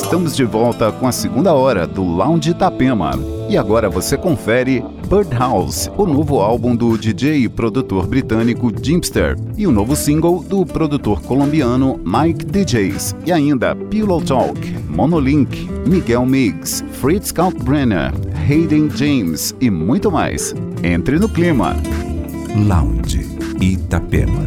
Estamos de volta com a segunda hora do Lounge Itapema. E agora você confere Birdhouse, o novo álbum do DJ e produtor britânico Jimpster, e o novo single do produtor colombiano Mike DJs, e ainda Pillow Talk, Monolink, Miguel Miggs, Fritz Kalkbrenner, Hayden James e muito mais. Entre no clima. Lounge Itapema.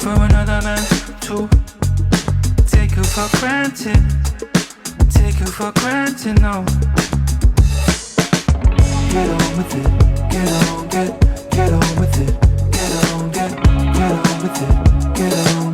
for another man to take you for granted, take you for granted. No, get on with it, get on, get, get on with it, get on, get, get on with it, get on.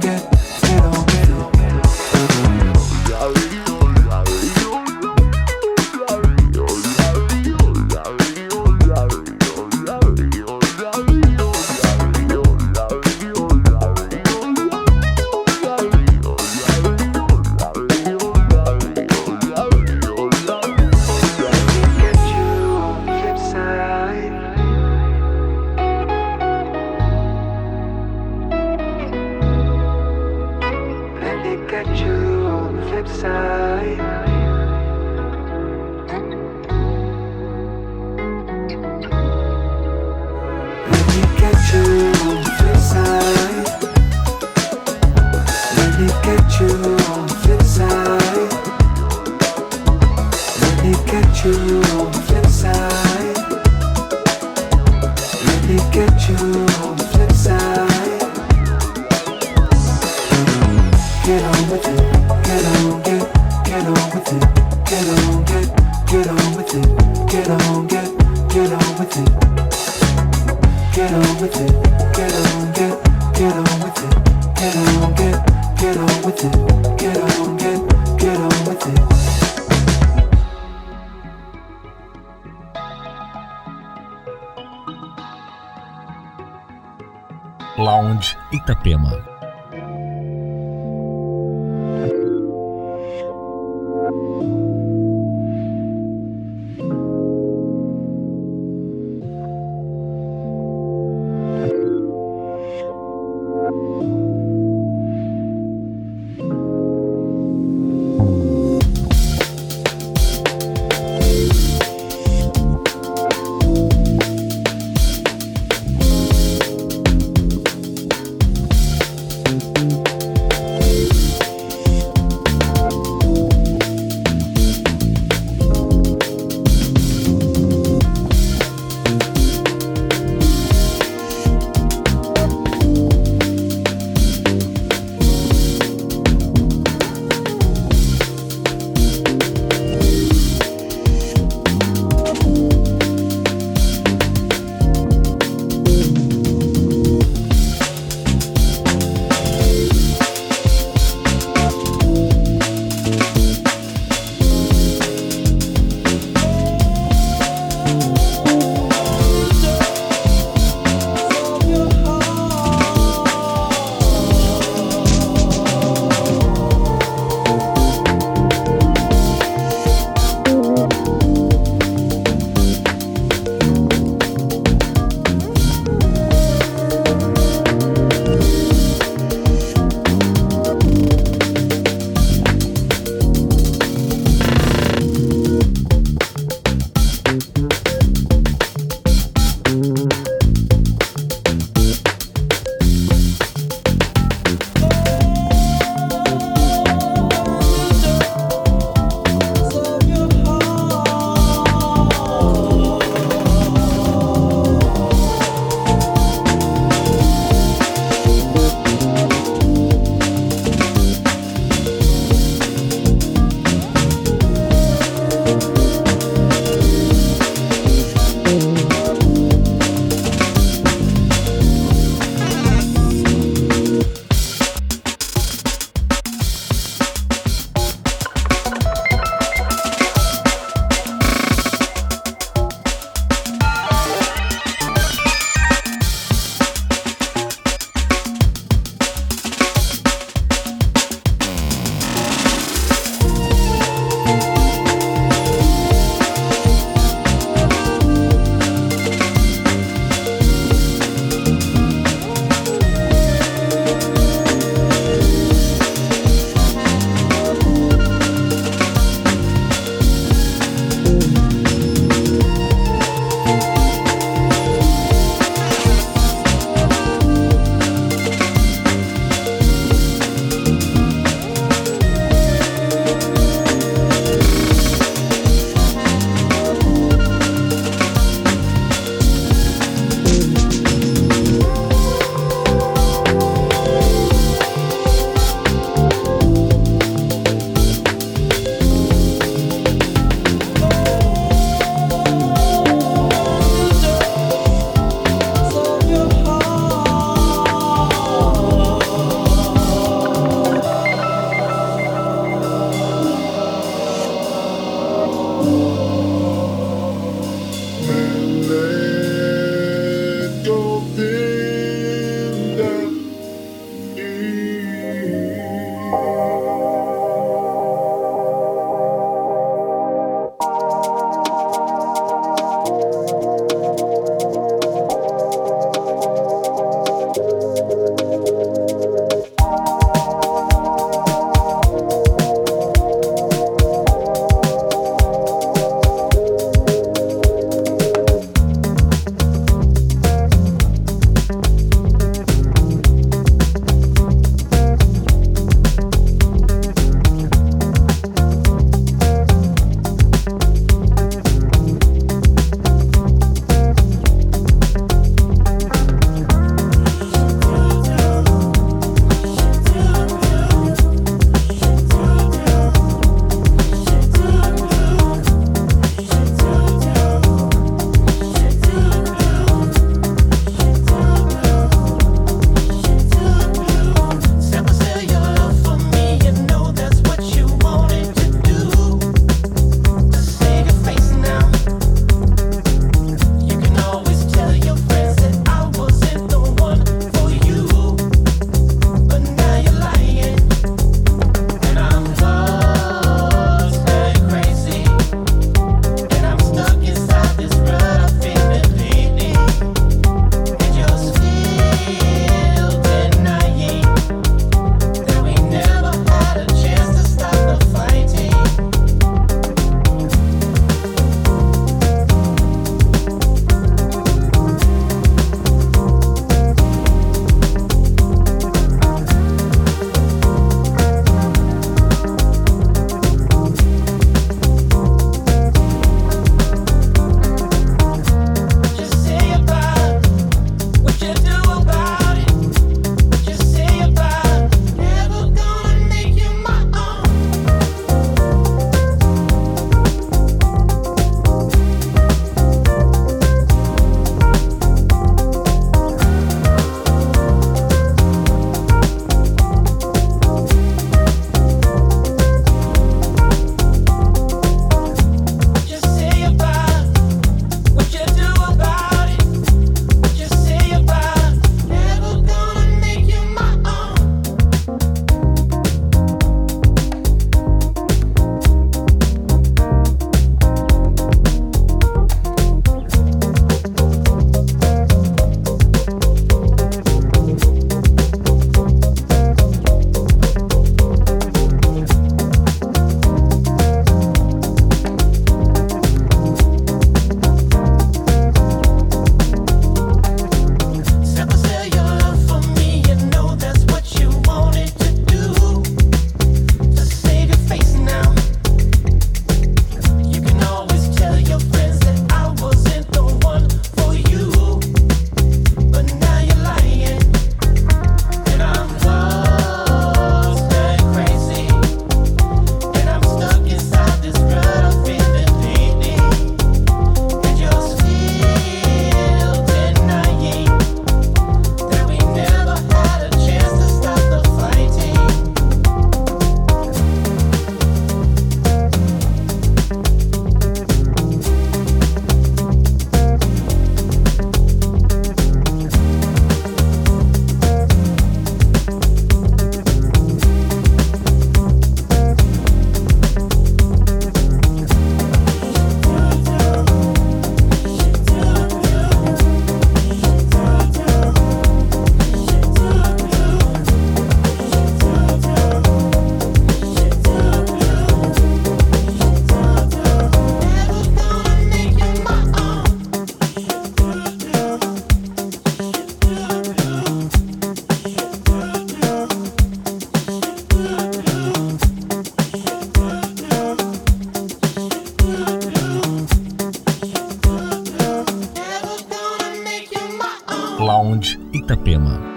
Itapema.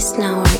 Least now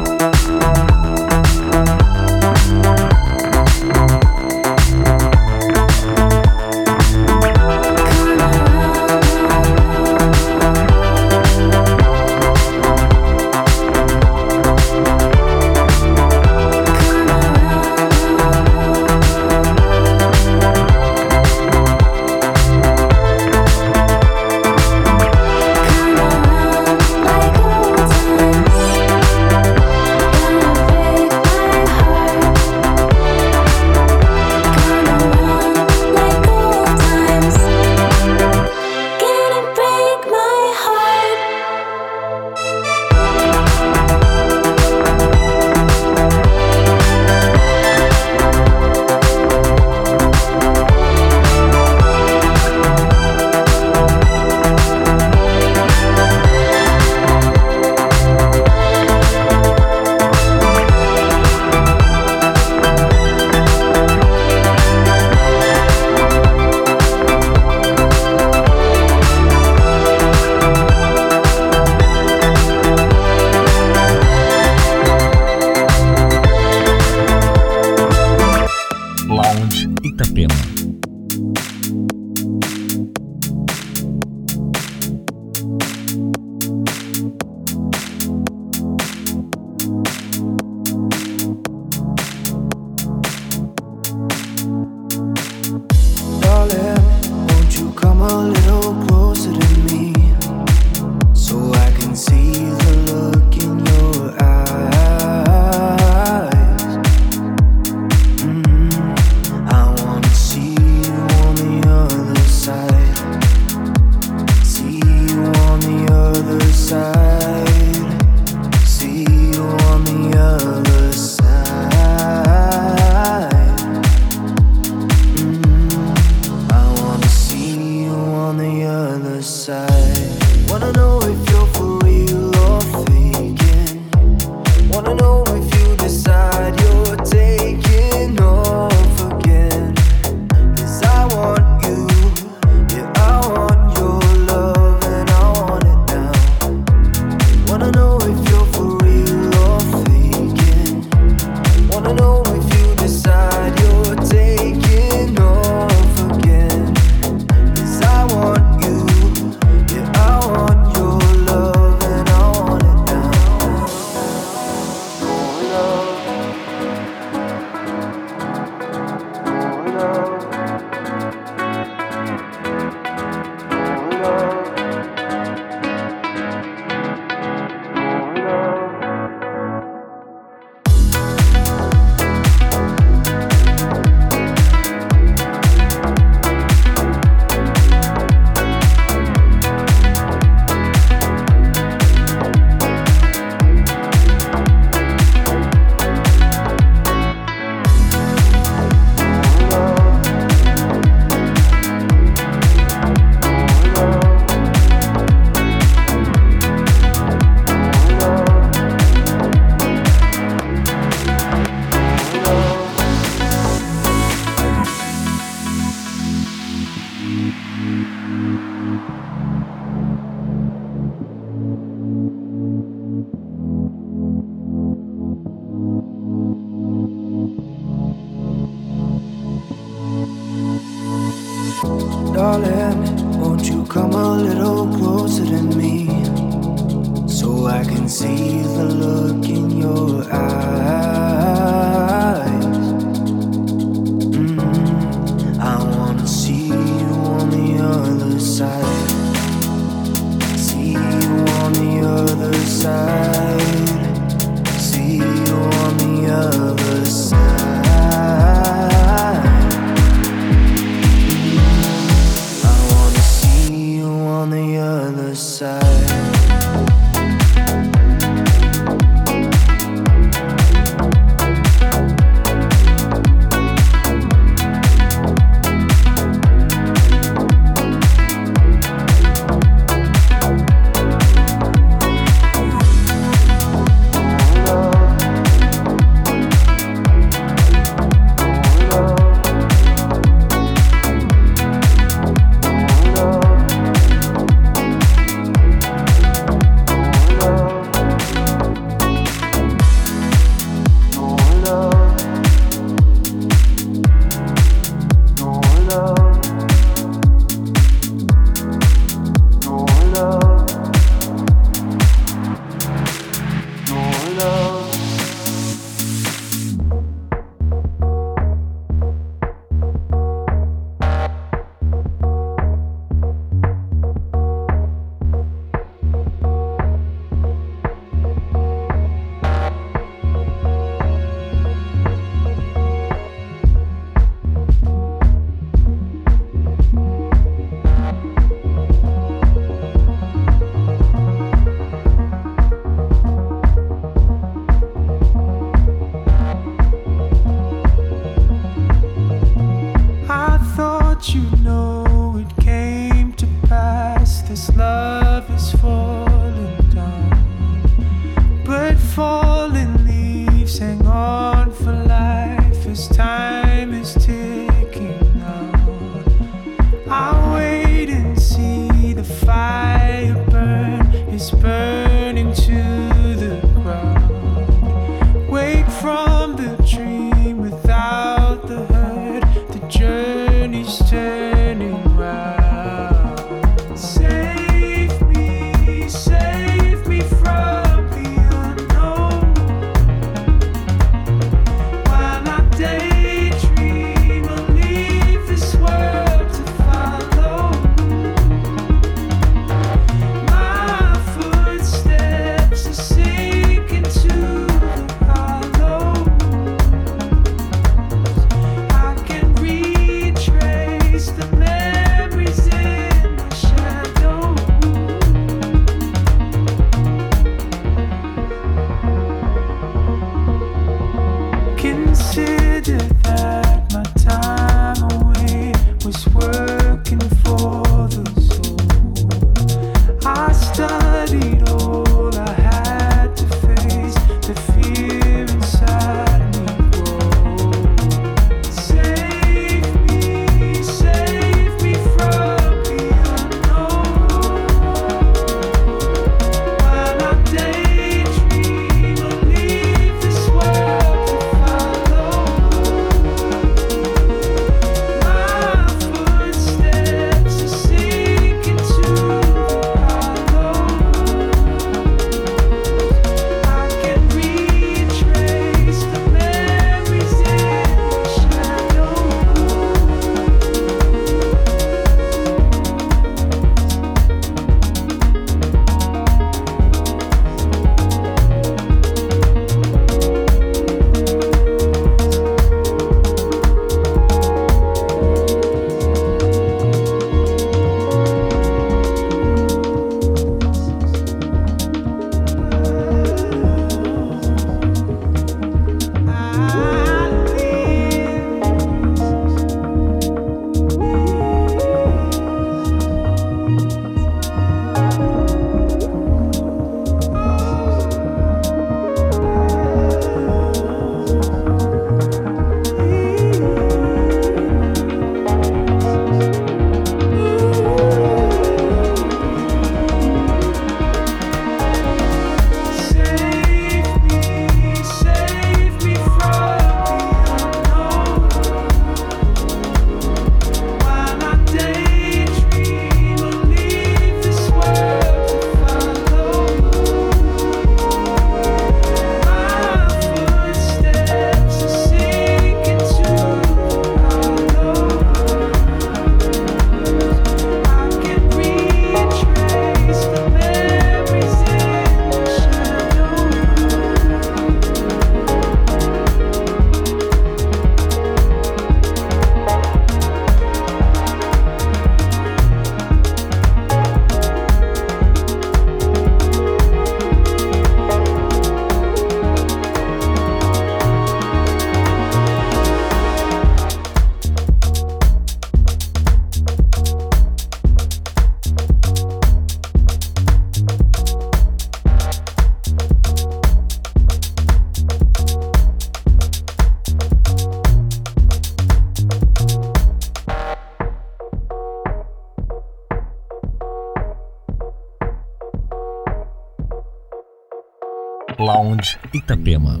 Itapema.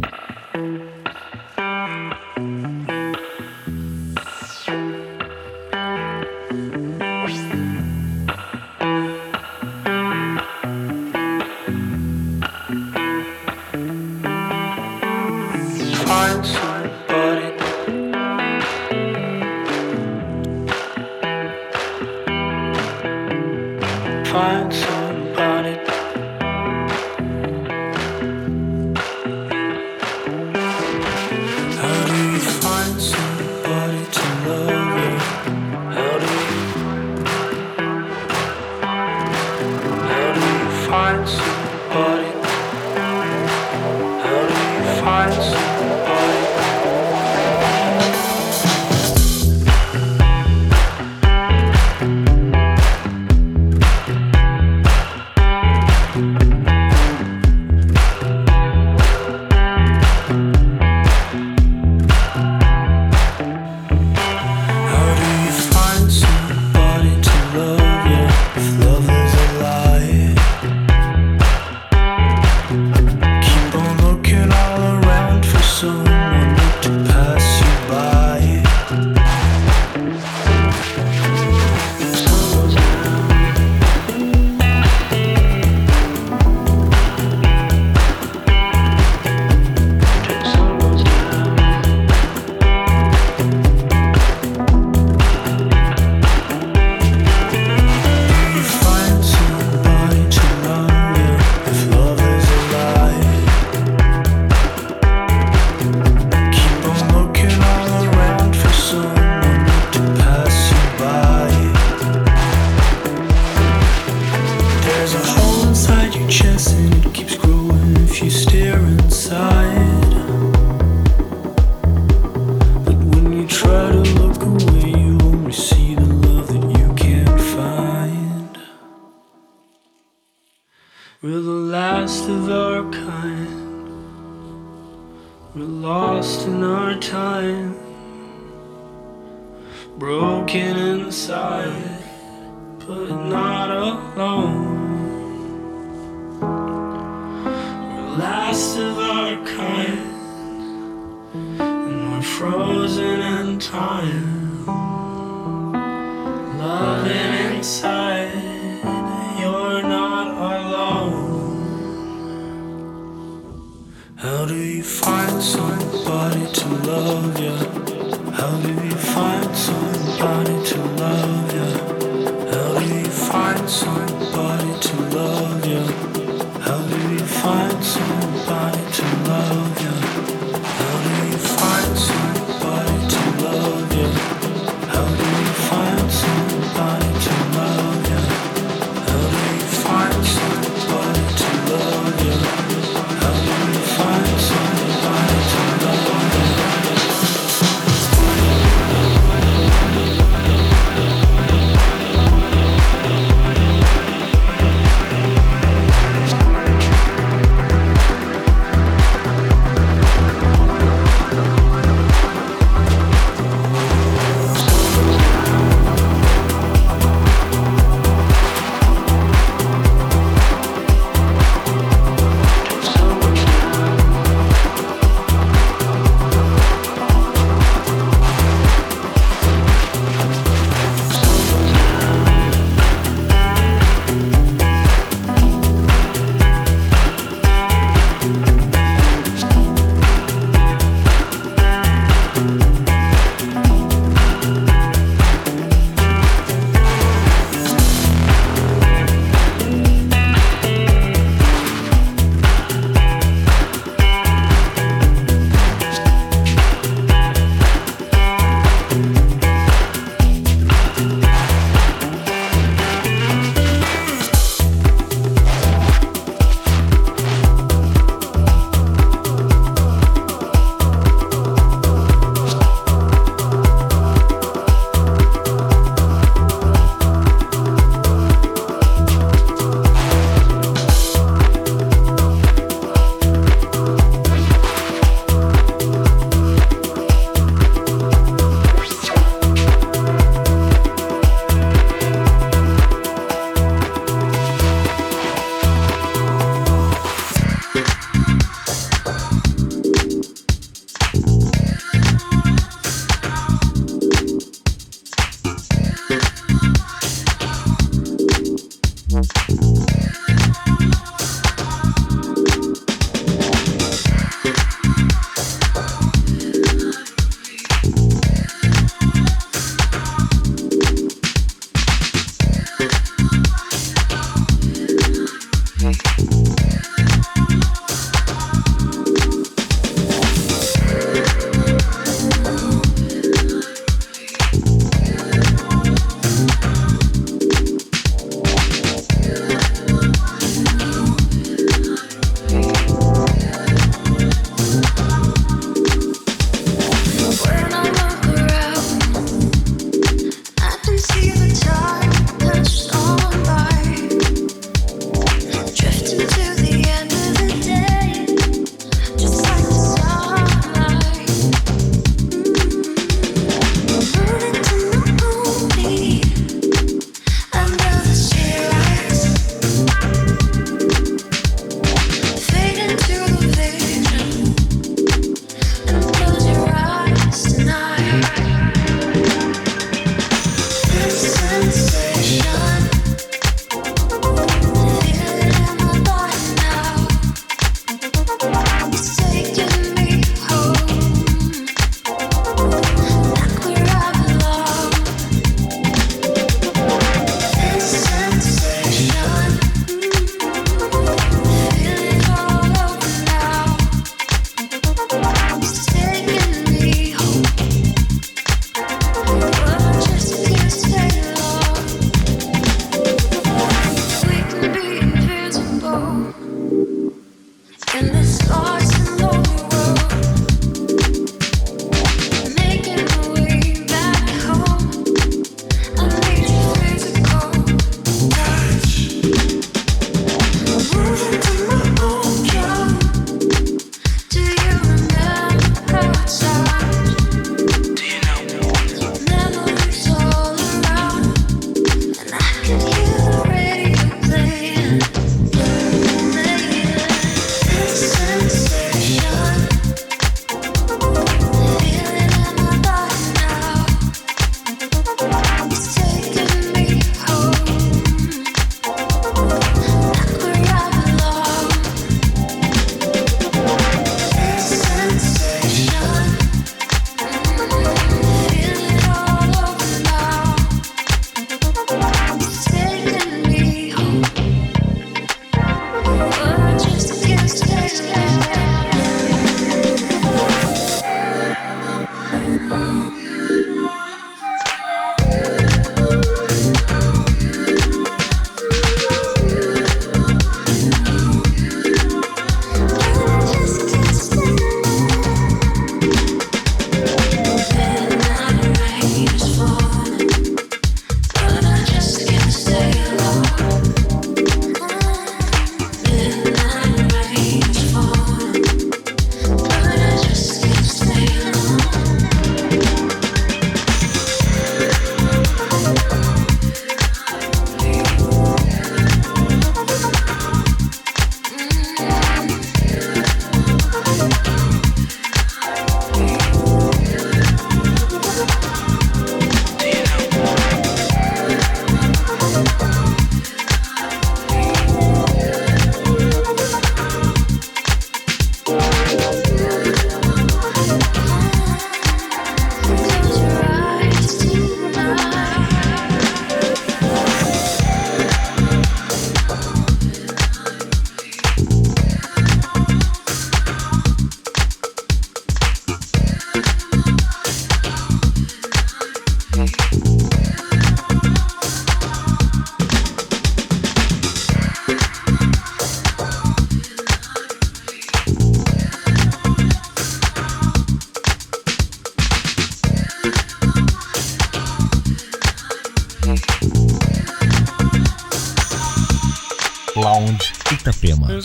How do you find somebody to love you?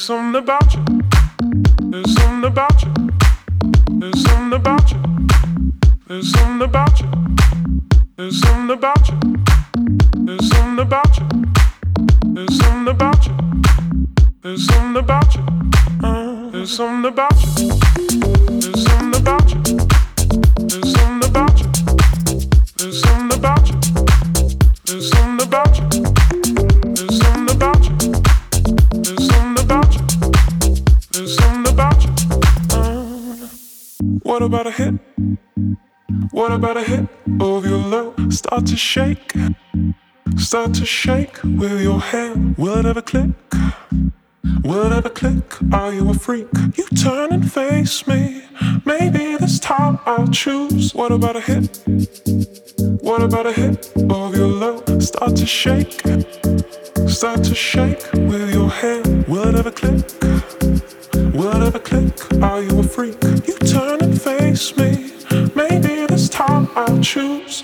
something about you. start to shake with your hand. Whatever click, whatever click, are you a freak? You turn and face me. Maybe this time I'll choose. What about a hit? What about a hit of your low? Start to shake, start to shake with your hand. Whatever click, whatever click, are you a freak? You turn and face me. Maybe this time I'll choose.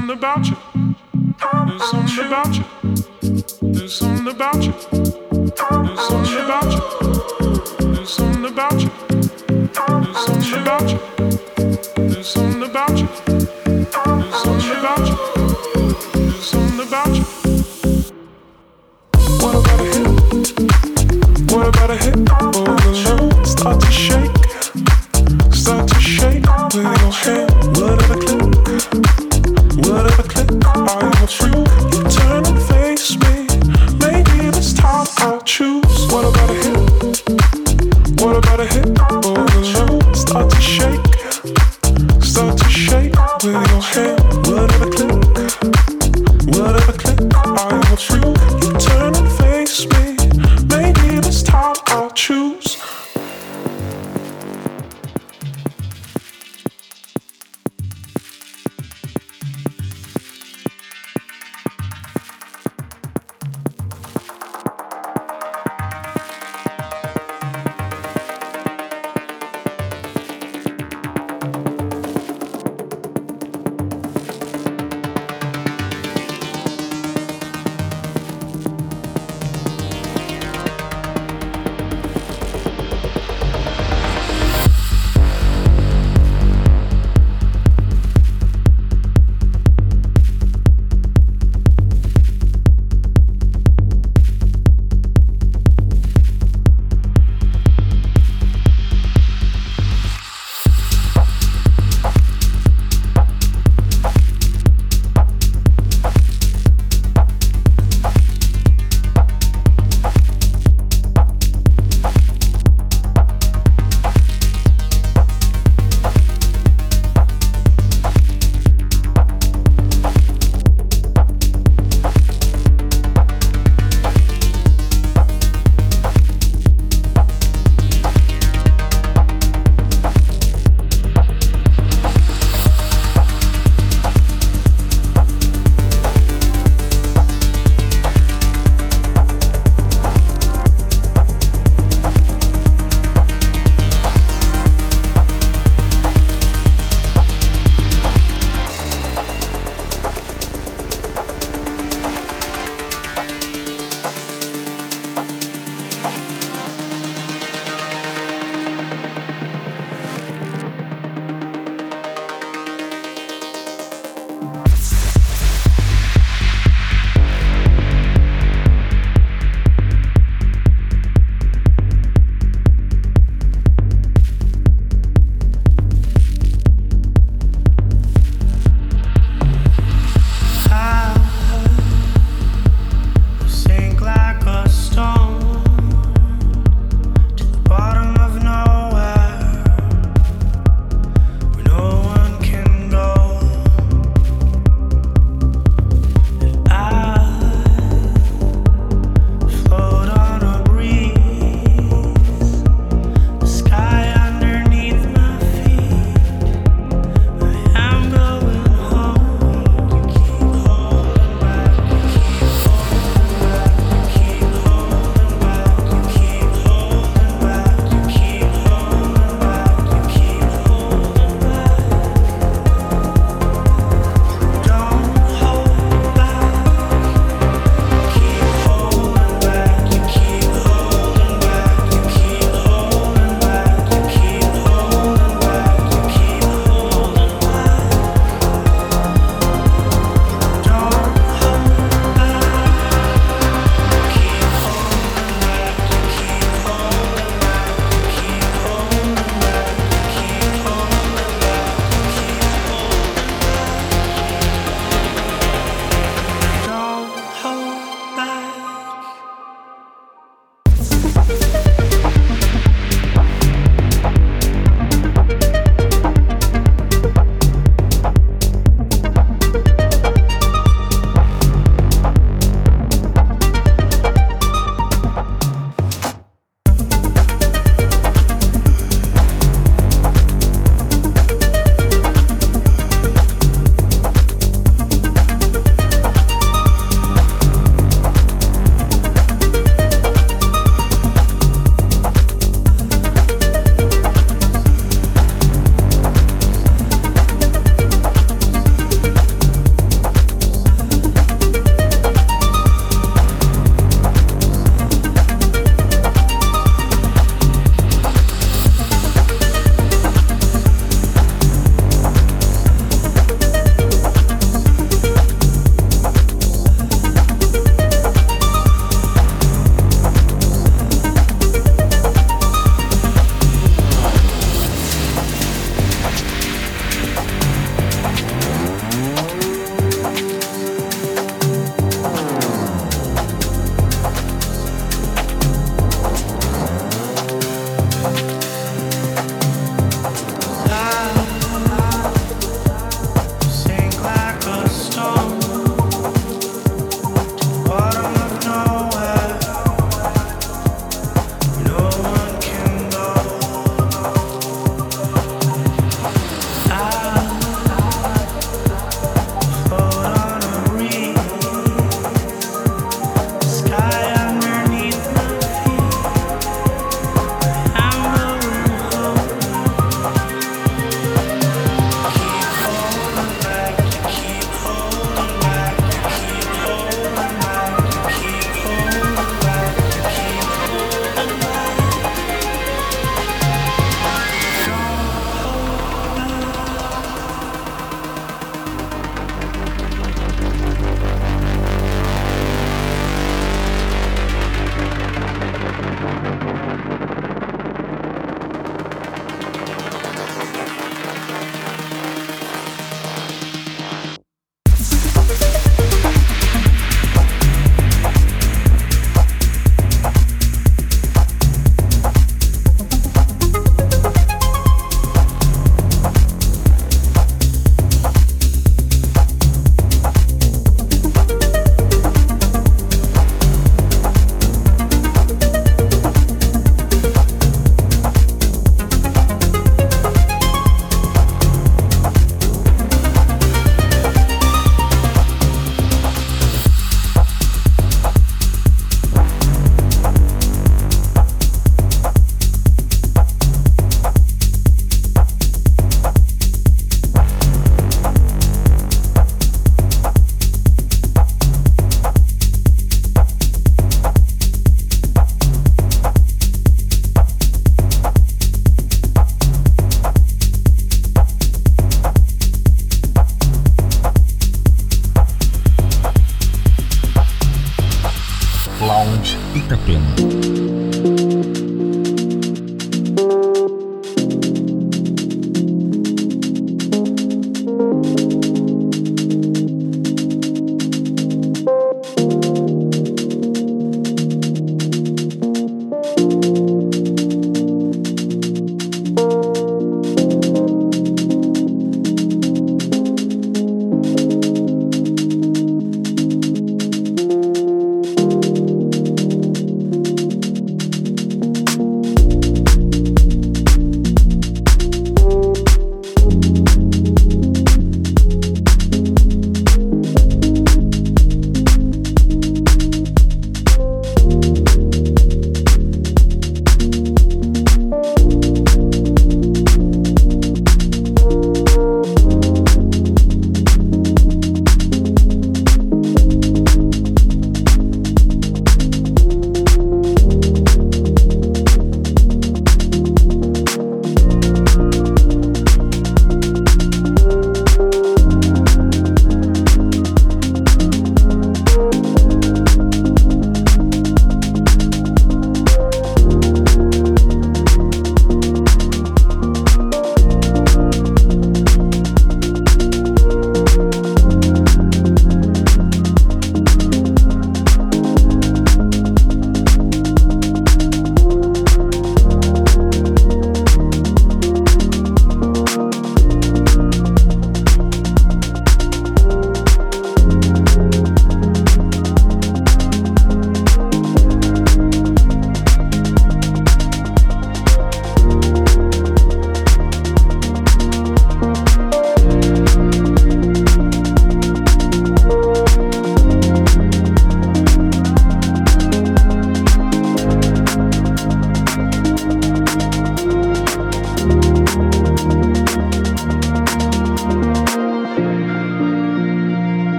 something about you. There's something about you. There's something about you. There's something about you. There's something about you. There's something about you. There's something about you. There's something about you. There's something about you. What about a hit? What about a hit? Oh, the love start to shake. Start to shake with your hand.